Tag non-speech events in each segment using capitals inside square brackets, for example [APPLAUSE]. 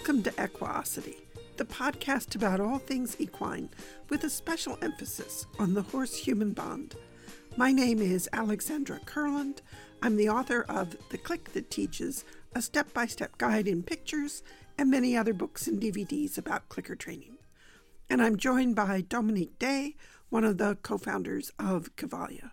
Welcome to Equiosity, the podcast about all things equine with a special emphasis on the horse human bond. My name is Alexandra Kurland. I'm the author of The Click That Teaches, a step by step guide in pictures, and many other books and DVDs about clicker training. And I'm joined by Dominique Day, one of the co founders of Cavalia.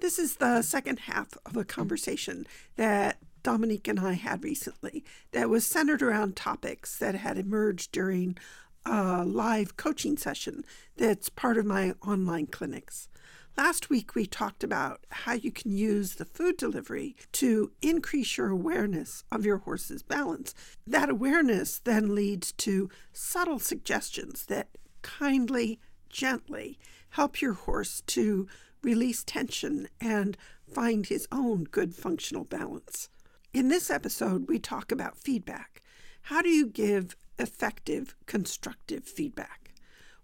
This is the second half of a conversation that Dominique and I had recently that was centered around topics that had emerged during a live coaching session that's part of my online clinics. Last week, we talked about how you can use the food delivery to increase your awareness of your horse's balance. That awareness then leads to subtle suggestions that kindly, gently help your horse to release tension and find his own good functional balance. In this episode, we talk about feedback. How do you give effective, constructive feedback?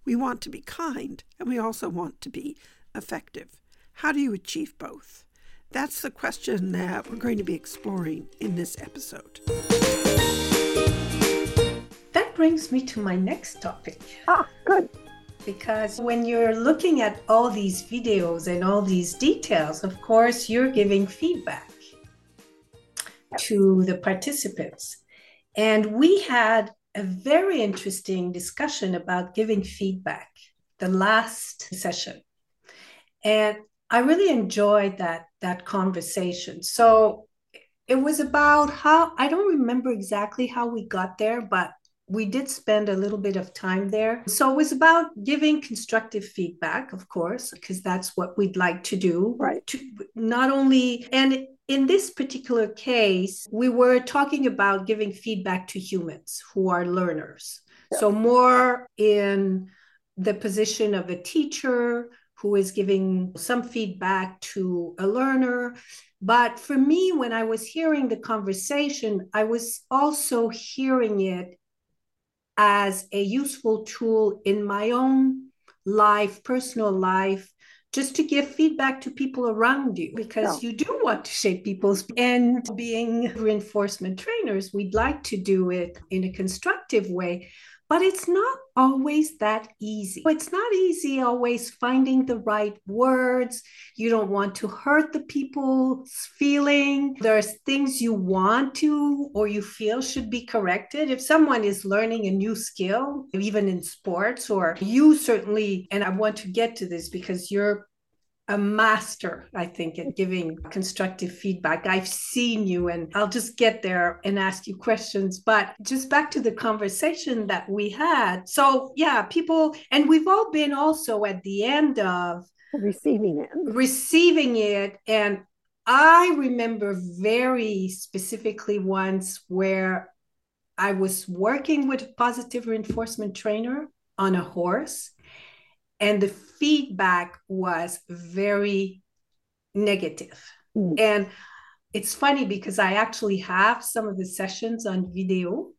We want to be kind and we also want to be effective. How do you achieve both? That's the question that we're going to be exploring in this episode. That brings me to my next topic. Ah, good. Because when you're looking at all these videos and all these details, of course, you're giving feedback to the participants. And we had a very interesting discussion about giving feedback the last session. And I really enjoyed that that conversation. So it was about how I don't remember exactly how we got there, but we did spend a little bit of time there. So it was about giving constructive feedback, of course, because that's what we'd like to do. Right. To not only and in this particular case, we were talking about giving feedback to humans who are learners. So, more in the position of a teacher who is giving some feedback to a learner. But for me, when I was hearing the conversation, I was also hearing it as a useful tool in my own life, personal life, just to give feedback to people around you because you do want to shape people's and being reinforcement trainers we'd like to do it in a constructive way but it's not always that easy. It's not easy always finding the right words. You don't want to hurt the people's feeling. There's things you want to or you feel should be corrected. If someone is learning a new skill, even in sports, or you certainly, and I want to get to this because you're a master, I think, at giving constructive feedback. I've seen you, and I'll just get there and ask you questions. But just back to the conversation that we had. So, yeah, people, and we've all been also at the end of receiving it. Receiving it. And I remember very specifically once where I was working with a positive reinforcement trainer on a horse and the feedback was very negative. Mm. And it's funny because I actually have some of the sessions on video.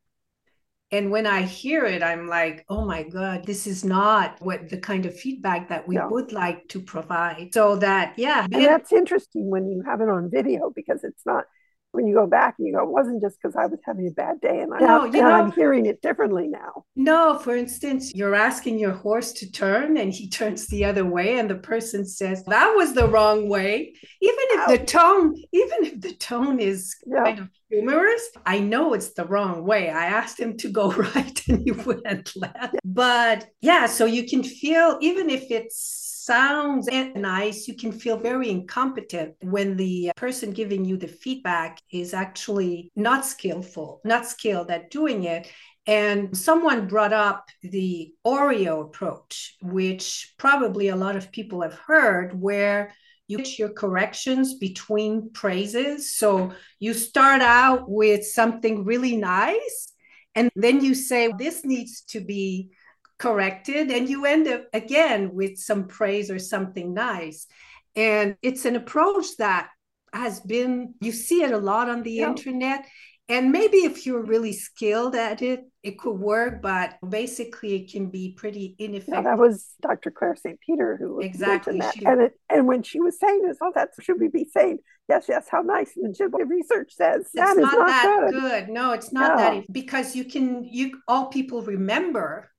And when I hear it, I'm like, oh my God, this is not what the kind of feedback that we no. would like to provide. So that, yeah. And that's interesting when you have it on video because it's not when you go back and you go, it wasn't just because I was having a bad day and, no, I, you know, I'm hearing it differently now. No, for instance, you're asking your horse to turn and he [LAUGHS] turns the other way, and the person says, That was the wrong way. Even if the tone, even if the tone is yeah. kind of humorous, I know it's the wrong way. I asked him to go [LAUGHS] right and he went left. But yeah, so you can feel, even if it's sounds nice, you can feel very incompetent when the person giving you the feedback is actually not skillful, not skilled at doing it. And someone brought up the Oreo approach, which probably a lot of people have heard, where you get your corrections between praises. So you start out with something really nice, and then you say, This needs to be corrected and you end up again with some praise or something nice and it's an approach that has been you see it a lot on the yeah. internet and maybe if you're really skilled at it, it could work, but basically it can be pretty ineffective. Yeah, that was Dr. Claire St. Peter who exactly that. She, and it, and when she was saying this, oh, that should we be saying? Yes, yes, how nice. And the research says that it's is not, not that good. good. No, it's not that because you can you all people remember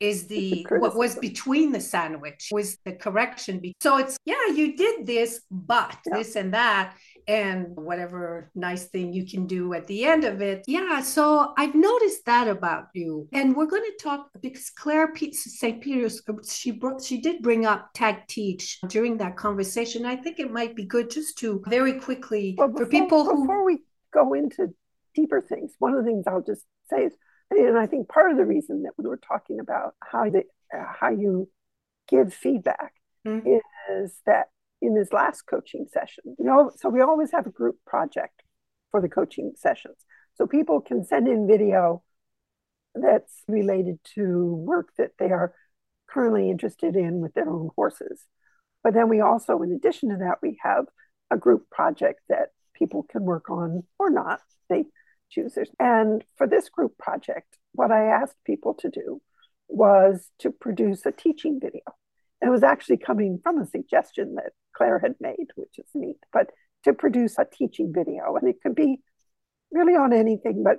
is the what was between the sandwich was the correction so it's yeah you did this but yeah. this and that and whatever nice thing you can do at the end of it. Yeah so i've noticed that about you and we're going to talk because claire st peter's she brought she did bring up tag teach during that conversation. I think it might be good just to very quickly well, before, for people who before we go into deeper things one of the things i'll just say is and I think part of the reason that we were talking about how the, uh, how you give feedback mm-hmm. is that in this last coaching session, you know, so we always have a group project for the coaching sessions. So people can send in video that's related to work that they are currently interested in with their own horses. But then we also, in addition to that, we have a group project that people can work on or not. They choosers. And for this group project, what I asked people to do was to produce a teaching video. And it was actually coming from a suggestion that Claire had made, which is neat, but to produce a teaching video. And it could be really on anything, but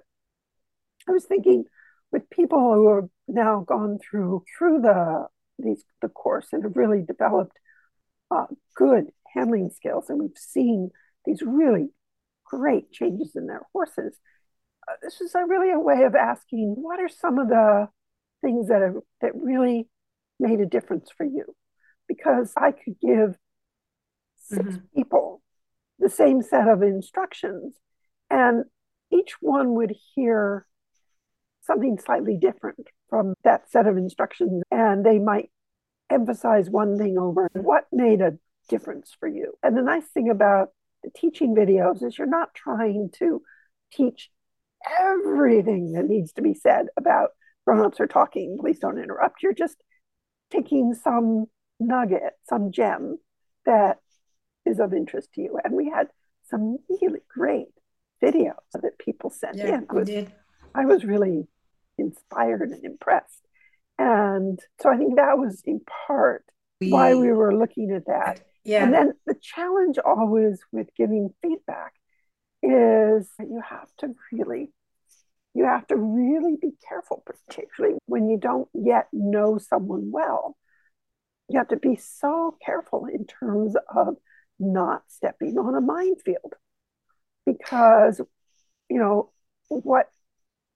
I was thinking with people who have now gone through through the these the course and have really developed uh, good handling skills, and we've seen these really great changes in their horses this is a really a way of asking what are some of the things that have that really made a difference for you because i could give 6 mm-hmm. people the same set of instructions and each one would hear something slightly different from that set of instructions and they might emphasize one thing over what made a difference for you and the nice thing about the teaching videos is you're not trying to teach everything that needs to be said about grown-ups are talking. Please don't interrupt. You're just taking some nugget some gem that is of interest to you. And we had some really great videos that people sent yeah, in. I was, did. I was really inspired and impressed. And so i think that was in part why we were looking at that. Yeah. And then the challenge always with giving feedback is that you have to really you have to really be careful particularly when you don't yet know someone well. You have to be so careful in terms of not stepping on a minefield because you know what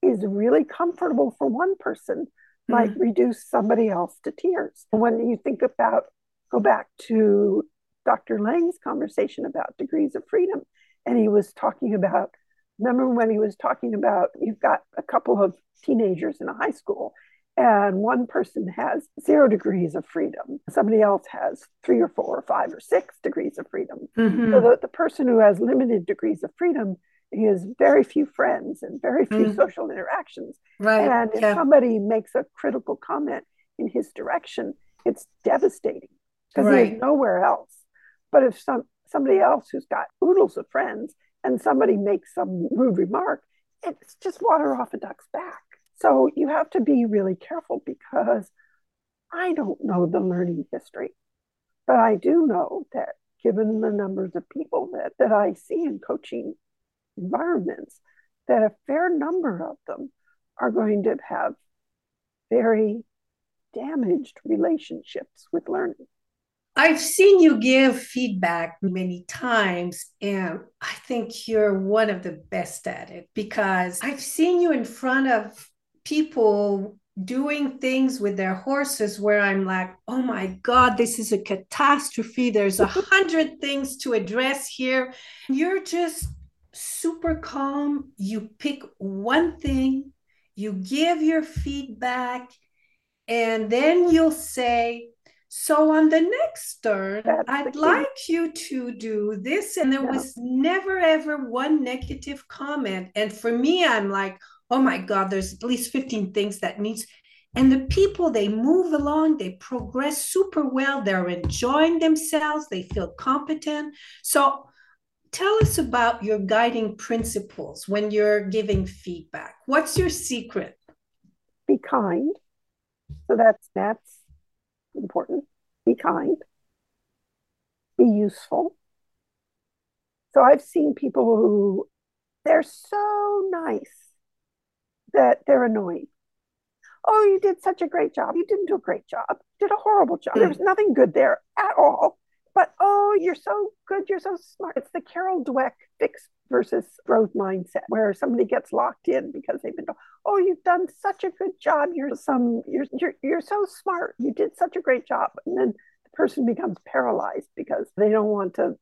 is really comfortable for one person might mm reduce somebody else to tears. When you think about go back to dr Layng's conversation about degrees of freedom and he was talking about remember when he was talking about you've got a couple of teenagers in a high school and one person has zero degrees of freedom somebody else has three or four or five or six degrees of freedom mm-hmm. so the, the person who has limited degrees of freedom he has very few friends and very few mm-hmm. social interactions right and if yeah. somebody makes a critical comment in his direction it's devastating because right. has nowhere else but if some somebody else who's got oodles of friends and somebody makes some rude remark, it's just water off a duck's back. So you have to be really careful because I don't know the learning history, but I do know that given the numbers of people that, that I see in coaching environments, that a fair number of them are going to have very damaged relationships with learning. I've seen you give feedback many times, and I think you're one of the best at it because I've seen you in front of people doing things with their horses where I'm like, oh my God, this is a catastrophe. There's a [LAUGHS] hundred things to address here. You're just super calm. You pick one thing, you give your feedback, and then you'll say, so on the next turn, That's I'd like you to do this. And there yeah. was never, ever one negative comment. And for me, I'm like, oh my God, there's at least 15 things that needs. And the people, they move along, they progress super well, they're enjoying themselves, they feel competent. So tell us about your guiding principles when you're giving feedback. What's your secret? Be kind. So that's that's important. Be kind. Be useful. So I've seen people who they're so nice that they're annoying. Oh, you did such a great job. You didn't do a great job. You did a horrible job. Mm. There was nothing good there at all. But oh, you're so good. You're so smart. It's the Carol Dweck fix versus growth mindset, where somebody gets locked in because they've been told, "Oh, you've done such a good job. You're some. You're you're you're so smart. You did such a great job." And then the person becomes paralyzed because they don't want to.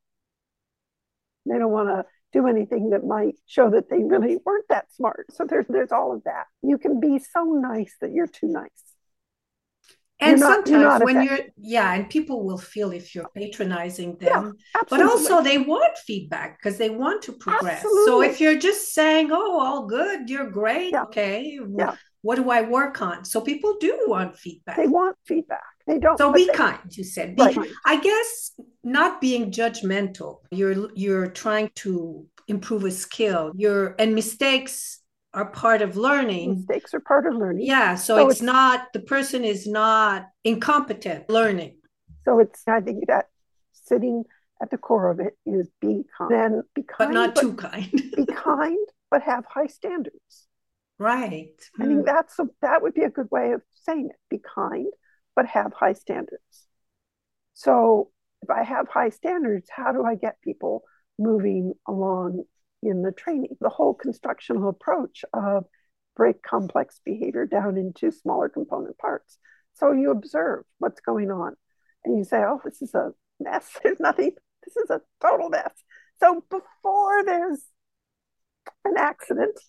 They don't want to do anything that might show that they really weren't that smart. So there's there's all of that. You can be so nice that you're too nice. And not, sometimes when you're yeah, and people will feel if you're patronizing them, yeah, but also they want feedback because they want to progress. Absolutely. So if you're just saying, "Oh, all good, you're great," yeah. okay, yeah. what do I work on? So people do want feedback. They want feedback. They don't. So be they, kind. You said. Be, right. I guess not being judgmental. You're you're trying to improve a skill. You're and mistakes are part of learning. Mistakes are part of learning. Yeah. So, so it's, it's, not the person is not incompetent learning. So it's I think that sitting at the core of it is be kind. Then be kind, but not but too kind. [LAUGHS] be kind, but have high standards. Right. I think hmm. that's a, that would be a good way of saying it. Be kind, but have high standards. So if I have high standards, how do I get people moving along in the training? The whole constructional approach of break complex behavior down into smaller component parts. So you observe what's going on and you say, oh, this is a mess. [LAUGHS] There's nothing, this is a total mess. So before there's an accident,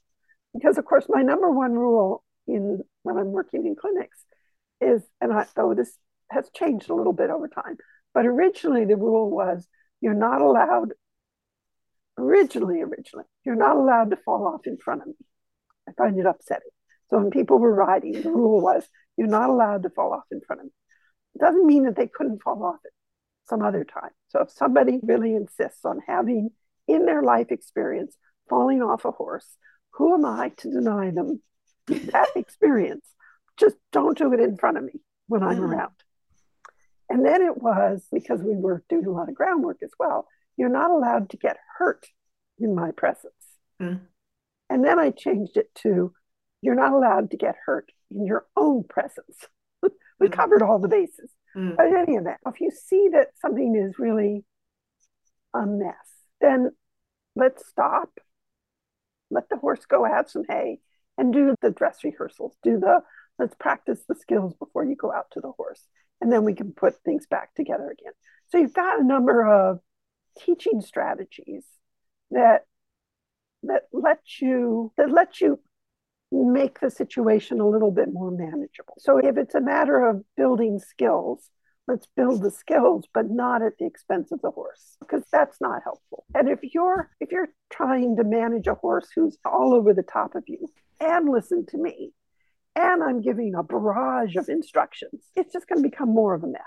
because of course my number one rule in when I'm working in clinics is, and I, though this has changed a little bit over time, but originally the rule was you're not allowed, originally, originally, you're not allowed to fall off in front of me. I find it upsetting. So when people were riding, the rule was you're not allowed to fall off in front of me. It doesn't mean that they couldn't fall off at some other time. So if somebody really insists on having in their life experience falling off a horse, who am I to deny them that [LAUGHS] experience? just don't do it in front of me when I'm mm. around. And then it was because we were doing a lot of groundwork as well. You're not allowed to get hurt in my presence. Mm. And then I changed it to you're not allowed to get hurt in your own presence. [LAUGHS] we mm. covered all the bases. Mm. But any of that, if you see that something is really a mess, then let's stop. Let the horse go have some hay and do the dress rehearsals, do the let's practice the skills before you go out to the horse and then we can put things back together again so you've got a number of teaching strategies that that let you that let you make the situation a little bit more manageable so if it's a matter of building skills let's build the skills but not at the expense of the horse because that's not helpful and if you're if you're trying to manage a horse who's all over the top of you and listen to me and I'm giving a barrage of instructions. It's just going to become more of a mess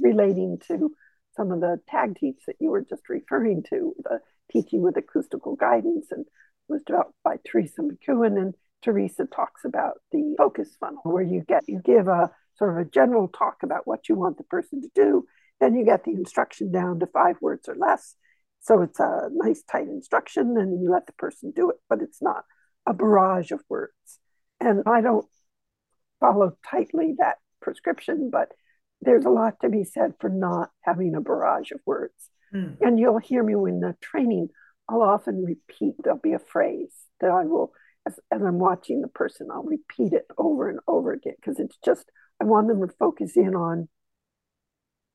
relating to some of the tag teach that you were just referring to, the teaching with acoustical guidance, and was developed by Teresa McKeon. And Teresa talks about the focus funnel, where you get you give a sort of a general talk about what you want the person to do, then you get the instruction down to five words or less. So it's a nice tight instruction, and you let the person do it, but it's not a barrage of words. And I don't follow tightly that prescription, but there's a lot to be said for not having a barrage of words. Mm. And you'll hear me when the training, I'll often repeat, there'll be a phrase that I will, as, as I'm watching the person, I'll repeat it over and over again because it's just, I want them to focus in on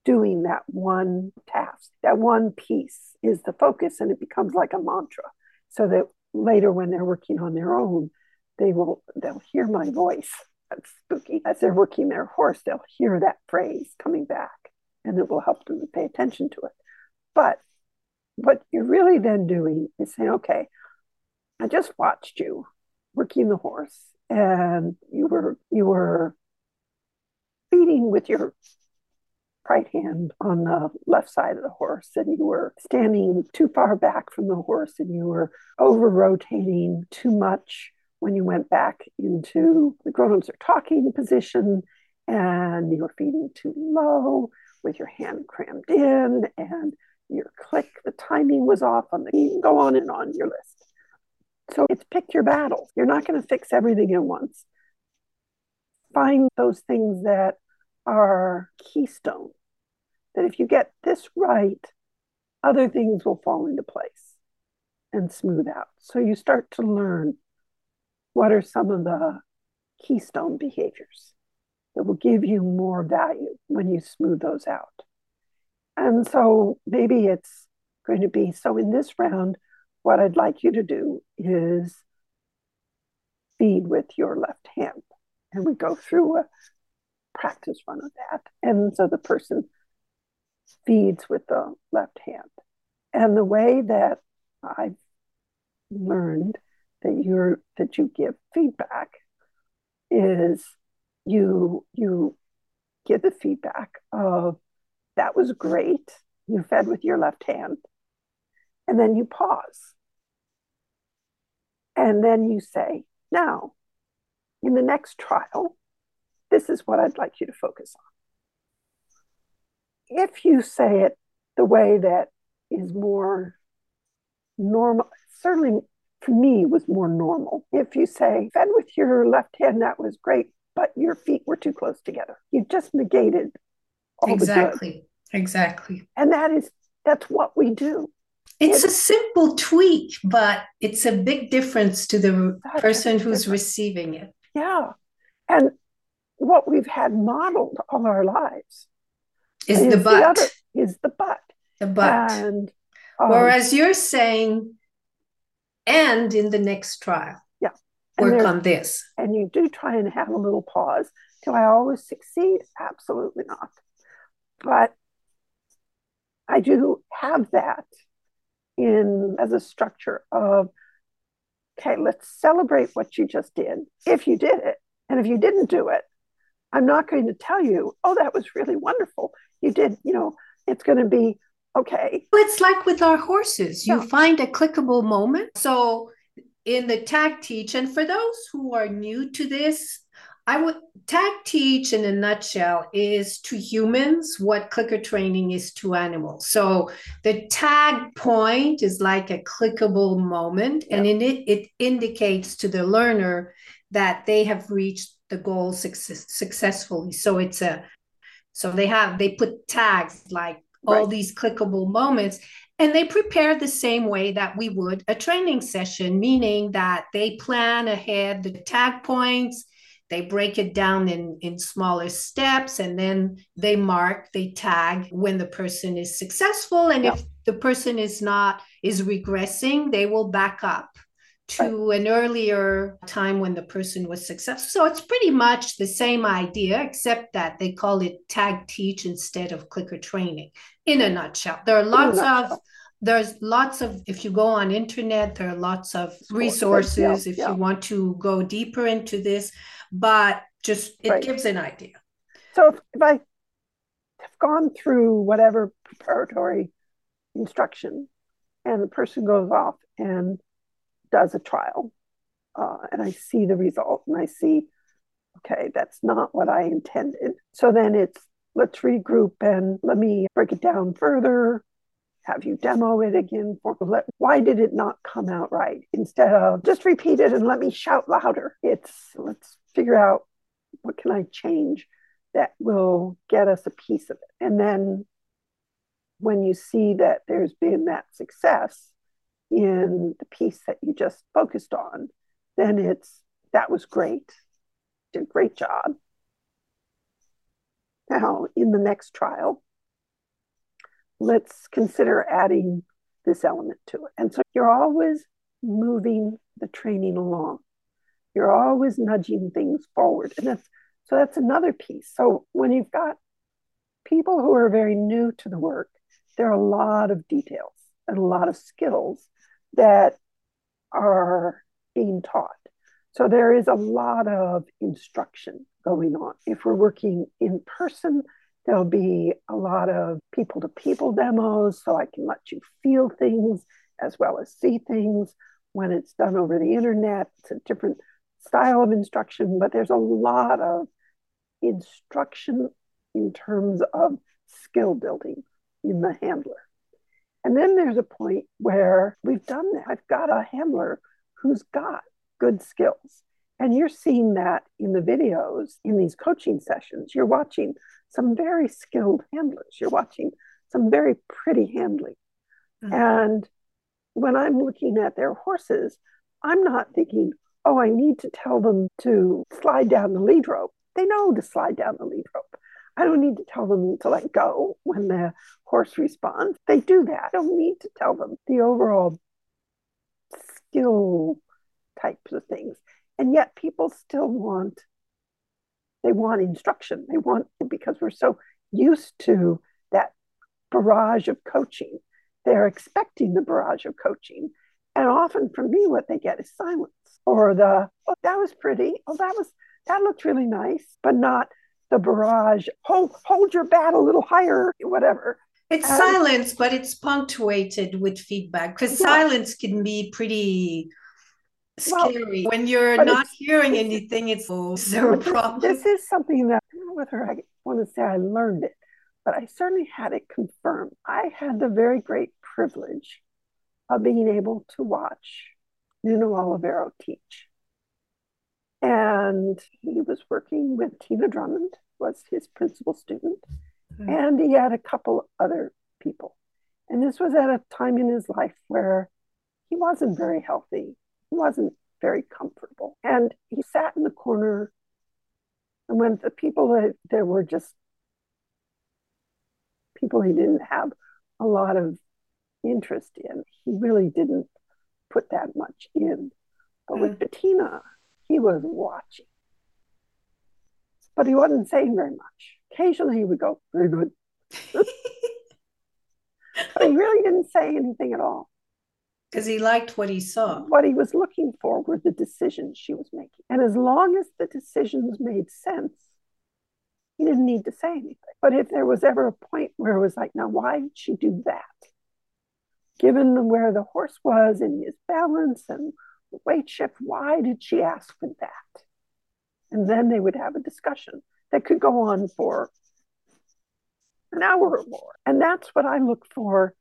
doing that one task. That one piece is the focus and it becomes like a mantra so that later when they're working on their own, they will, they'll hear my voice that's spooky. As they're working their horse, they'll hear that phrase coming back and it will help them to pay attention to it. But what you're really then doing is saying, okay, I just watched you working the horse and you were you were feeding with your right hand on the left side of the horse and you were standing too far back from the horse and you were over rotating too much when you went back into the grown-ups are talking position and you were feeding too low with your hand crammed in and your click the timing was off on the you can go on and on your list. So it's pick your battles. You're not going to fix everything at once. Find those things that are keystone that if you get this right, other things will fall into place and smooth out. So you start to learn what are some of the keystone behaviors that will give you more value when you smooth those out. And so maybe it's going to be so in this round, what I'd like you to do is feed with your left hand. And we go through a practice run of that. And so the person feeds with the left hand. And the way that I've learned that you're that you give feedback is you you give the feedback of that was great. You fed with your left hand. And then you pause. And then you say, now, in the next trial, this is what I'd like you to focus on. If you say it the way that is more normal, certainly for me was more normal. If you say, fed with your left hand, that was great, but your feet were too close together. You just negated all exactly. Exactly. And that is that's what we do. It's a simple tweak, but it's a big difference to the person who's receiving it. Yeah. And what we've had modeled all our lives is, is the butt. The other, is the butt. The butt. And um, whereas you're saying, and in the next trial, yeah, work on this. And you do try and have a little pause. Do I always succeed? Absolutely not. But I do have that in as a structure of okay, let's celebrate what you just did. If you did it, and if you didn't do it, I'm not going to tell you, oh, that was really wonderful. You did, you know, it's going to be okay. It's like with our horses, you yeah. find a clickable moment. So in the tag teach, and for those who are new to this, I would tag teach in a nutshell is to humans what clicker training is to animals. So the tag point is like a clickable moment, yeah. and in it, it indicates to the learner that they have reached the goal success, successfully. So it's a so they have they put tags like all right. these clickable moments and they prepare the same way that we would a training session meaning that they plan ahead the tag points they break it down in in smaller steps and then they mark they tag when the person is successful and yeah. if the person is not is regressing they will back up to an earlier time when the person was successful. So it's pretty much the same idea, except that they call it tag teach instead of clicker training. In a nutshell, there are lots of there's lots of if you go on internet there are lots of resources yeah, if yeah. you want to go deeper into this but just it right. gives an idea so if, if i have gone through whatever preparatory instruction and the person goes off and does a trial uh, and I see the result and I see, okay, that's not what I intended. So then it's let's regroup and let me break it down further. Have you demo it again for let, why did it not come out right? Instead of just repeat it and let me shout louder. It's let's figure out what can I change that will get us a piece of it. And then when you see that there's been that success, in the piece that you just focused on, then it's that was great. Did a great job. Now, in the next trial, let's consider adding this element to it. And so you're always moving the training along. You're always nudging things forward. And that's so that's another piece. So when you've got people who are very new to the work, there are a lot of details and a lot of skills that are being taught. So there is a lot of instruction going on. If we're working in person, There'll be a lot of people to people demos so I can let you feel things as well as see things. When it's done over the internet, it's a different style of instruction, but there's a lot of instruction in terms of skill building in the handler. And then there's a point where we've done that. I've got a handler who's got good skills. And you're seeing that in the videos in these coaching sessions. You're watching some very skilled handlers. You're watching some very pretty handling. Mm-hmm. And when I'm looking at their horses, I'm not thinking, oh, I need to tell them to slide down the lead rope. They know to slide down the lead rope. I don't need to tell them to let go when the horse responds. They do that. I don't need to tell them the overall skill types of things. And yet people still want they want instruction. They want because we're so used to that barrage of coaching. They're expecting the barrage of coaching. And often for me, what they get is silence or the, oh, that was pretty. Oh, that was, that looked really nice, but not the barrage. Hold, hold your bat a little higher, whatever. It's and, silence, but it's punctuated with feedback because yeah. silence can be pretty scary. Well, when you're not hearing anything, it's a problem. This is something that I don't know whether I want to say I learned it, but I certainly had it confirmed. I had the very great privilege of being able to watch Nuno Oliveira teach. And he was working with Tina Drummond, was his principal student, mm-hmm. and he had a couple other people. And this was at a time in his life where he wasn't very healthy He wasn't very comfortable. And he sat in the corner. And when the people that there were just people he didn't have a lot of interest in, he really didn't put that much in. But with mm. Bettina, he was watching. But he wasn't saying very much. Occasionally he would go, very good. [LAUGHS] but he really didn't say anything at all. Because he liked what he saw. What he was looking for were the decisions she was making. And as long as the decisions made sense, he didn't need to say anything. But if there was ever a point where it was like, now, why did she do that? Given where the horse was and his balance and weight shift, why did she ask for that? And then they would have a discussion that could go on for an hour or more. And that's what I look for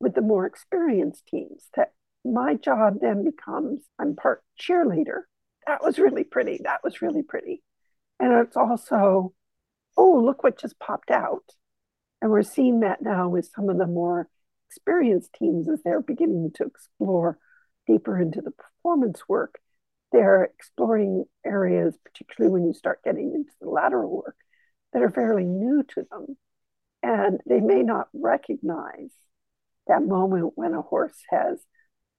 with the more experienced teams that my job then becomes I'm part cheerleader. That was really pretty. That was really pretty. And it's also, oh, look what just popped out. And we're seeing that now with some of the more experienced teams as they're beginning to explore deeper into the performance work. They're exploring areas, particularly when you start getting into the lateral work, that are fairly new to them. And they may not recognize that moment when a horse has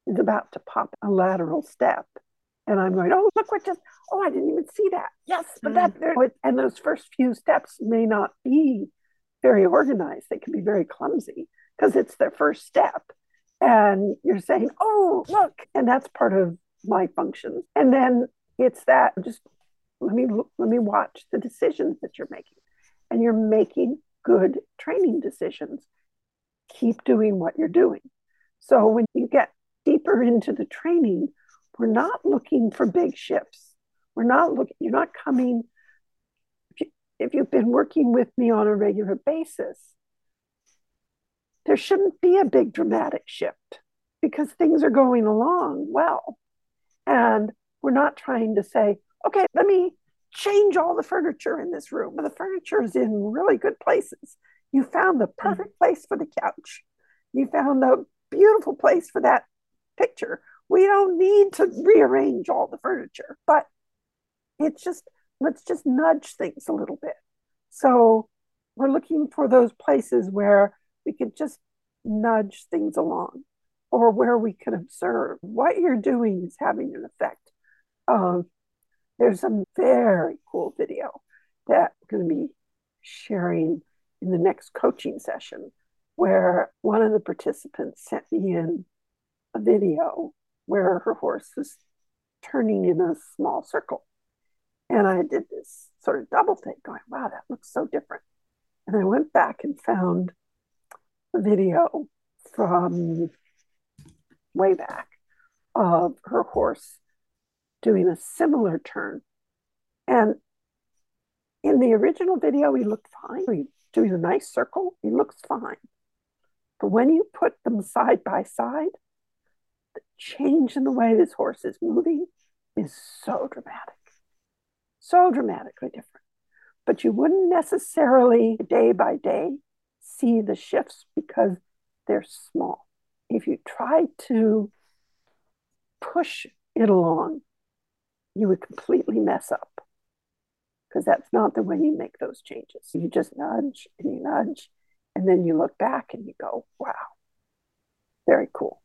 is about to pop a lateral step. And I'm going, oh, look what just, oh, I didn't even see that. Yes, but mm. that, and those first few steps may not be very organized. They can be very clumsy because it's their first step. And you're saying, oh, look. And that's part of my function. And then it's that just let me let me watch the decisions that you're making. And you're making good training decisions keep doing what you're doing. So when you get deeper into the training, we're not looking for big shifts. We're not looking, you're not coming, if, you, if you've been working with me on a regular basis, there shouldn't be a big dramatic shift because things are going along well. And we're not trying to say, okay, let me change all the furniture in this room. The furniture is in really good places. You found the mm-hmm. perfect place for the couch. You found the beautiful place for that picture. We don't need to rearrange all the furniture, but it's just, let's just nudge things a little bit. So we're looking for those places where we could just nudge things along or where we can observe what you're doing is having an effect. Um, there's a very cool video that I'm going to be sharing in the next coaching session where one of the participants sent me in a video where her horse was turning in a small circle. And I did this sort of double take, going, wow, that looks so different. And I went back and found video from way back of her horse doing a similar turn. And in the original video, he looked fine. He's doing a nice circle. He looks fine. But when you put them side by side, the change in the way this horse is moving is so dramatic, so dramatically different. But you wouldn't necessarily day by day see the shifts because they're small. If you try to push it along, you would completely mess up because that's not the way you make those changes. You just nudge and you nudge, and then you look back and you go, wow, very cool.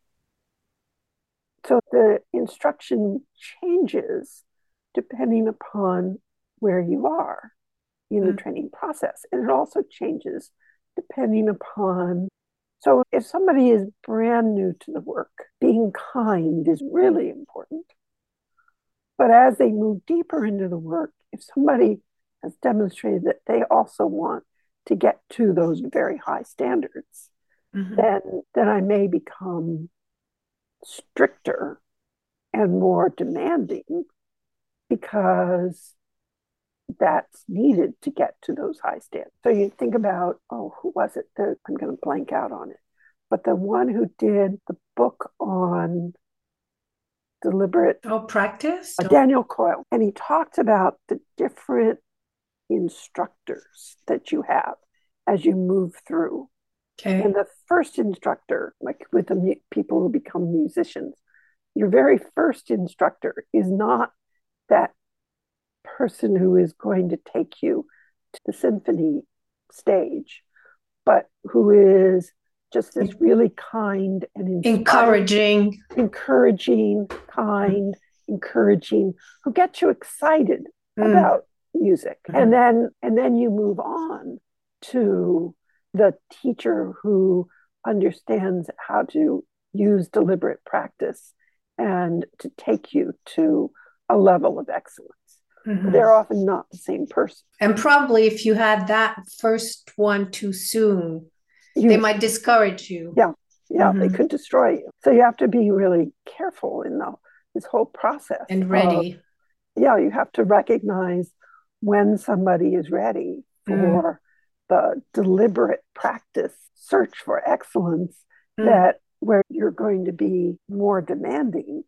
So the instruction changes depending upon where you are in the mm. training process. And it also changes depending upon. So if somebody is brand new to the work, being kind is really important. But as they move deeper into the work, if somebody has demonstrated that they also want to get to those very high standards, mm-hmm. then then I may become stricter and more demanding because that's needed to get to those high standards. So you think about, oh, who was it that I'm going to blank out on it, but the one who did the book on deliberate oh practice? Uh, daniel coyle and he talked about the different instructors that you have as you move through. Okay. And the first instructor like with the mu- people who become musicians your very first instructor is not that person who is going to take you to the symphony stage but who is just this really kind and encouraging, encouraging, kind, encouraging, who get you excited mm. about music. Mm-hmm. And then and then you move on to the teacher who understands how to use deliberate practice and to take you to a level of excellence. Mm-hmm. They're often not the same person. And probably if you had that first one too soon, you, they might discourage you. Yeah, yeah, mm-hmm. they could destroy you. So you have to be really careful in the, this whole process and ready. yeah, you have to recognize when somebody is ready mm. for mm. the deliberate practice search for excellence mm. that where you're going to be more demanding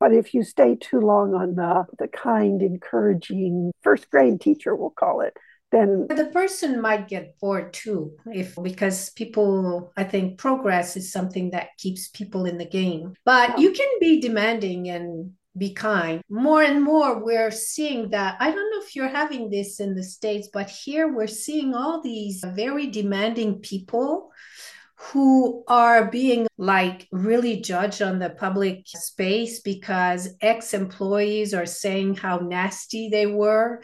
but if you stay too long on the, the kind, encouraging first grade teacher, we'll call it, then the person might get bored too if because people i think progress is something that keeps people in the game but yeah. you can be demanding and be kind more and more we're seeing that i don't know if you're having this in the states but here we're seeing all these very demanding people who are being like really judged on the public space because ex employees are saying how nasty they were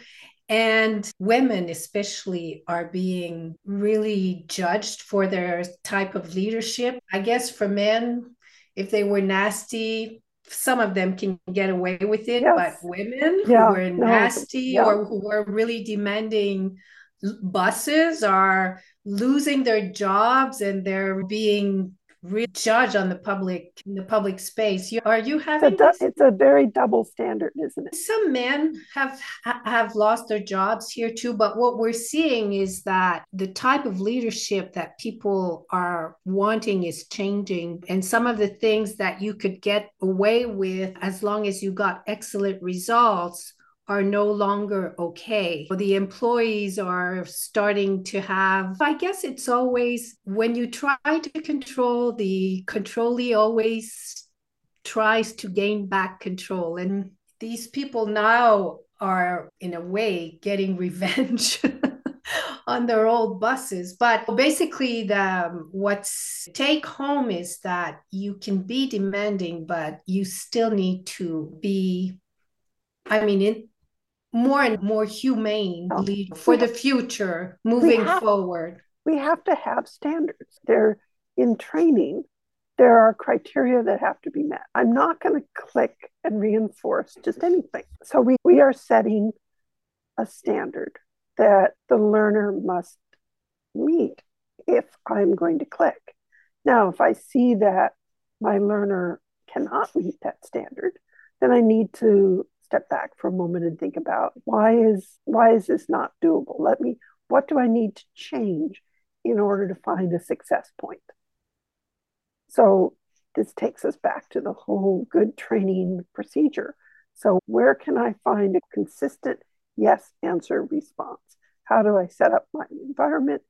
and women, especially, are being really judged for their type of leadership. I guess for men, if they were nasty, some of them can get away with it, yes. but women yeah. who were nasty yeah. or who were really demanding bosses are losing their jobs and they're being judge on the public in the public space. You, are you having? It's a, it's a, very double standard, isn't it? Some men have have lost their jobs here too, but what we're seeing is that the type of leadership that people are wanting is changing, and some of the things that you could get away with as long as you got excellent results are no longer okay. The employees are starting to have, I guess it's always when you try to control, the controllee always tries to gain back control. And these people now are, in a way, getting [LAUGHS] revenge. on their old bosses but basically the um, what's take home is that you can be demanding but you still need to be i mean it, more and more humane oh, for the future moving have, forward. we have to have standards. They're in training. There are criteria that have to be met. I'm not going to click and reinforce just anything. So we, we are setting a standard that the learner must meet if I'm going to click. Now, if I see that my learner cannot meet that standard, then I need to step back for a moment and think about why is why is this not doable? Let me what do I need to change in order to find a success point? So this takes us back to the whole good training procedure. So where can I find a consistent yes answer response? How do I set up my environment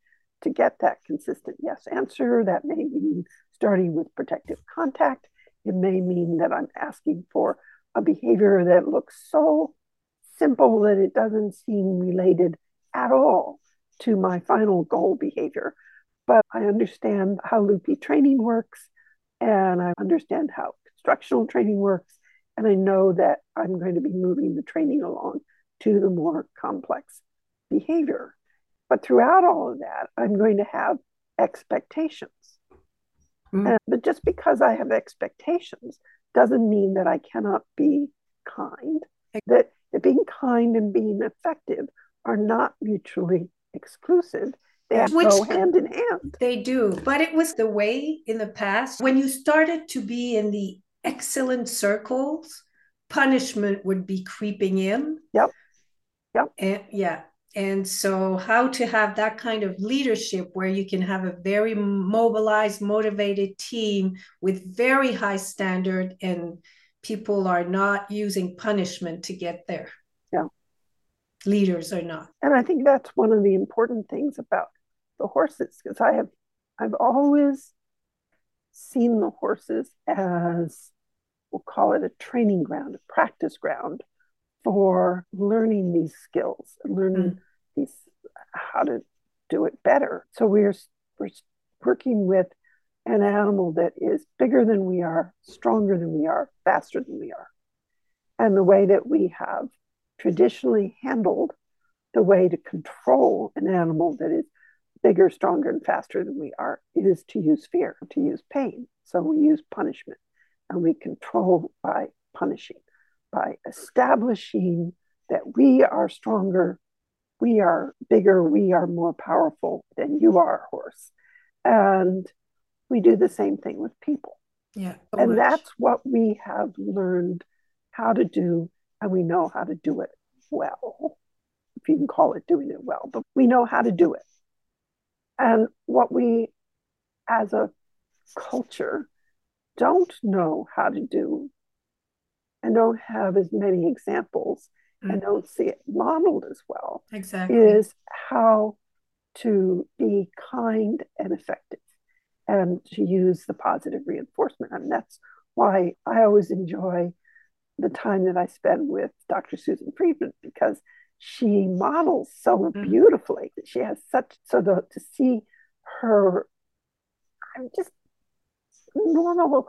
to get that consistent yes answer? That may mean starting with protective contact. It may mean that I'm asking for a behavior that looks so simple that it doesn't seem related at all to my final goal behavior. But I understand how loopy training works, and I understand how constructional training works, and I know that I'm going to be moving the training along to the more complex behavior. But throughout all of that, I'm going to have expectations. Mm-hmm. And, but just because I have expectations doesn't mean that I cannot be kind. That, that being kind and being effective are not mutually exclusive. They have Which, go hand in hand. They do. But it was the way in the past when you started to be in the excellent circles, punishment would be creeping in. Yep. Yep. And yeah. And so, how to have that kind of leadership where you can have a very mobilized, motivated team with very high standard, and people are not using punishment to get there. Yeah. Leaders are not. And I think that's one of the important things about the horses, because I have, I've always seen the horses as, we'll call it a training ground, a practice ground for learning these skills, learning mm. these how to do it better. So we're we're working with an animal that is bigger than we are, stronger than we are, faster than we are. And the way that we have traditionally handled the way to control an animal that is bigger, stronger, and faster than we are is to use fear, to use pain. So we use punishment and we control by punishing by establishing that we are stronger, we are bigger, we are more powerful than you are, horse. And we do the same thing with people. Yeah. So and much. that's what we have learned how to do, and we know how to do it well. If you can call it doing it well, but we know how to do it. And what we, as a culture, don't know how to do and don't have as many examples mm-hmm. and don't see it modeled as well exactly is how to be kind and effective and to use the positive reinforcement and that's why i always enjoy the time that i spend with dr susan friedman because she models so mm-hmm. beautifully she has such so the, to see her i'm just normal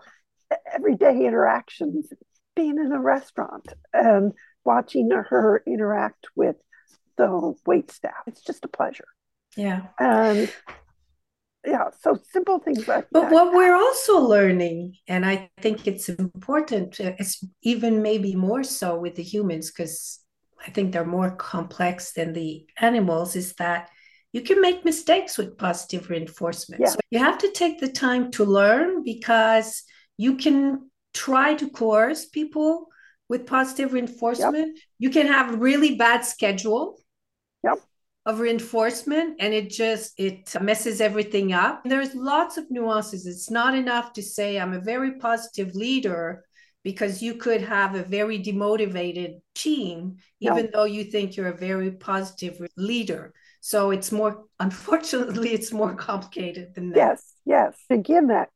everyday interactions being in a restaurant and watching her interact with the wait staff. It's just a pleasure. Yeah. And yeah, so simple things like but that. what we're also learning, and I think it's important, it's even maybe more so with the humans, because I think they're more complex than the animals, is that you can make mistakes with positive reinforcement. Yeah. So you have to take the time to learn because you can try to coerce people with positive reinforcement. Yep. You can have really bad schedule yep. of reinforcement and it just it messes everything up. There's lots of nuances. It's not enough to say I'm a very positive leader because you could have a very demotivated team even though you think you're a very positive leader. So it's more [LAUGHS] unfortunately it's more complicated than that. Yes, yes. Again that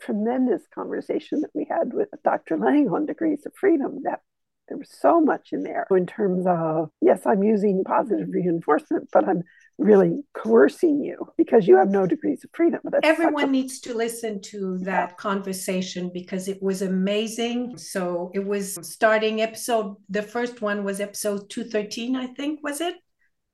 tremendous conversation that we had with Dr. Layng on degrees of freedom that there was so much in there in terms of yes i'm using positive reinforcement but i'm really coercing you because you have no degrees of freedom. Everyone a- needs to listen to that yeah. conversation because it was amazing. So it was starting episode the first one was episode 213 i think was it?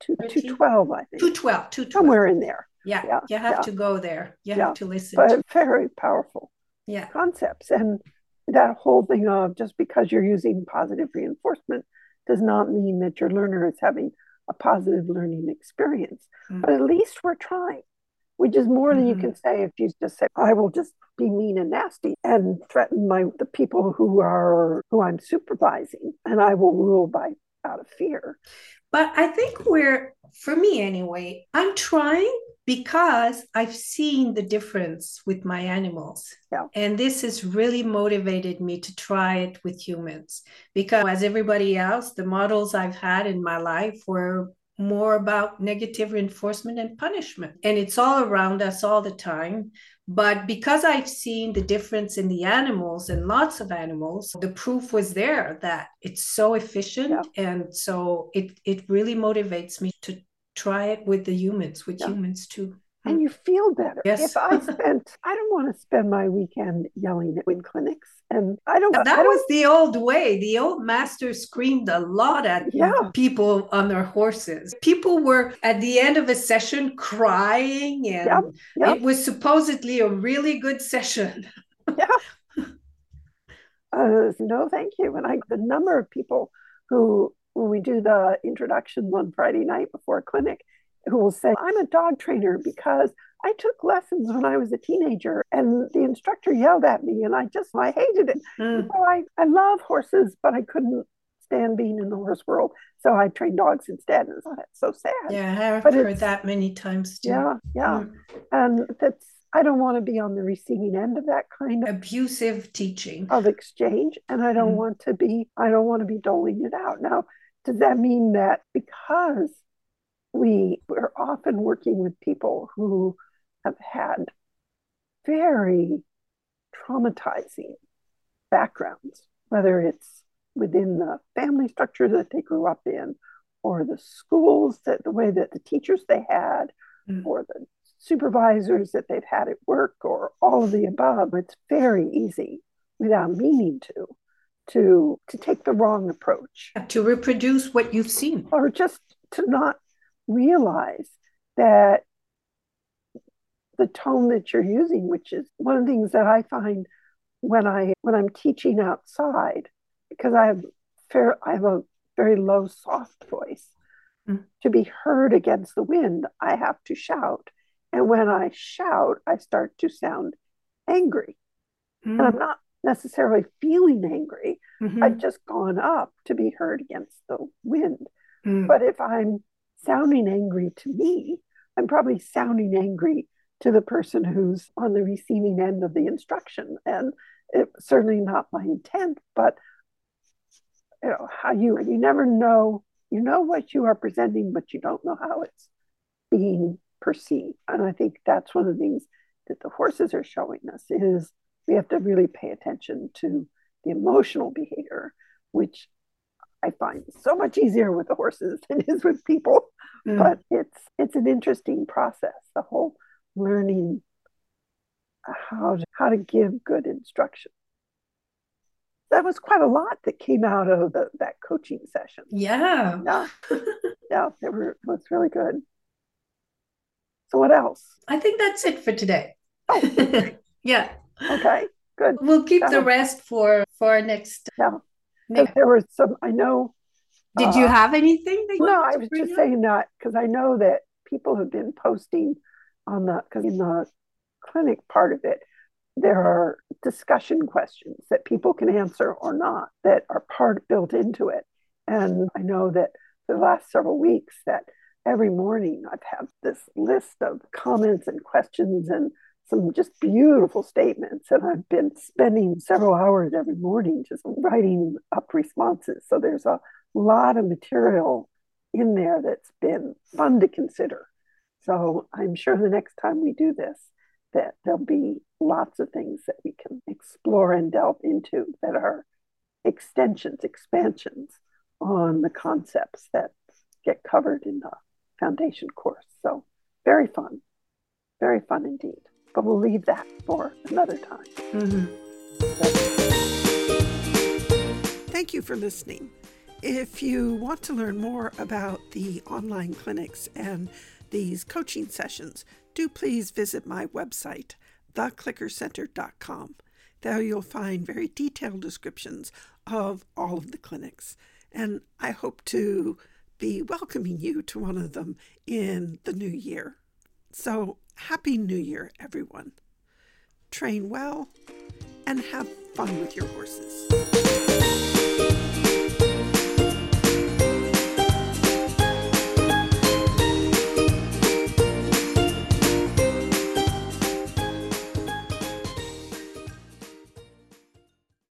212 i think. 212 212 somewhere in there yeah, yeah you have yeah. to go there you yeah. have to listen but to. very powerful yeah concepts and that whole thing of just because you're using positive reinforcement does not mean that your learner is having a positive learning experience. Mm-hmm. But at least we're trying, which is more mm-hmm. than you mm-hmm. can say if you just say, I will just be mean and nasty and threaten my the people who are who I'm supervising and I will rule by out of fear. But I think we're for me anyway, I'm trying because I've seen the difference with my animals. Yeah. And this has really motivated me to try it with humans because, as everybody else, the models I've had in my life were more about negative reinforcement and punishment. And it's all around us all the time. But because I've seen the difference in the animals and lots of animals, the proof was there that it's so efficient. Yeah. And so it, it really motivates me to try it with the humans, with yeah. humans too. And you feel better. Yes. If I [LAUGHS] spent, I don't want to spend my weekend yelling at wind clinics. And I don't. That I don't, was the old way. The old master screamed a lot at yeah. people on their horses. People were at the end of a session crying, and yep. Yep. it was supposedly a really good session. yeah. [LAUGHS] Uh, no, thank you. And I, the number of people who when we do the introduction on Friday night before a clinic who will say, I'm a dog trainer because I took lessons when I was a teenager and the instructor yelled at me and I just, I hated it. Mm. So I, I love horses, but I couldn't stand being in the horse world. So I trained dogs instead. And it's so sad. Yeah, I've but heard that many times too. Yeah, yeah. Mm. And that's I don't want to be on the receiving end of that kind of abusive teaching of exchange. And I don't mm. want to be, I don't want to be doling it out. Now, does that mean that because we we're often working with people who have had very traumatizing backgrounds, whether it's within the family structure that they grew up in, or the schools that the way that the teachers they had, mm. or the supervisors that they've had at work, or all of the above. It's very easy without meaning to to to take the wrong approach to reproduce what you've seen or just to not realize that the tone that you're using which is one of the things that i find when i when i'm teaching outside because i have fair i have a very low soft voice mm. to be heard against the wind i have to shout and when i shout i start to sound angry mm. and i'm not necessarily feeling angry. Mm-hmm. I've just gone up to be heard against the wind. Mm. But if I'm sounding angry to me, I'm probably sounding angry to the person who's on the receiving end of the instruction. And it's certainly not my intent, but you know, how you you never know, you know what you are presenting, but you don't know how it's being perceived. And I think that's one of the things that the horses are showing us is we have to really pay attention to the emotional behavior, which I find so much easier with the horses than it is with people. Mm. But it's it's an interesting process, the whole learning how to, how to give good instruction. That was quite a lot that came out of the, that coaching session. Yeah. Yeah. [LAUGHS] yeah, it, were, it was really good. So what else? I think that's it for today. Oh. [LAUGHS] yeah. Okay, good. We'll keep the rest for for our next. Yeah, there was some. I know. Did uh, you have anything? no, I was just up? saying that because I know that people have been posting on the because in the clinic part of it, there are discussion questions that people can answer or not that are part built into it. And I know that for the last several weeks that every morning I've had this list of comments and questions and some just beautiful statements. And I've been spending several hours every morning just writing up responses. So there's a lot of material in there that's been fun to consider. So I'm sure the next time we do this, that there'll be lots of things that we can explore and delve into that are extensions, expansions on the concepts that get covered in the foundation course. So very fun, very fun indeed but we'll leave that for another time. Mm-hmm. Thank you for listening. If you want to learn more about the online clinics and these coaching sessions, do please visit my website, theclickercenter.com. There you'll find very detailed descriptions of all of the clinics. And I hope to be welcoming you to one of them in the new year. So, Happy New Year, everyone. Train well and have fun with your horses.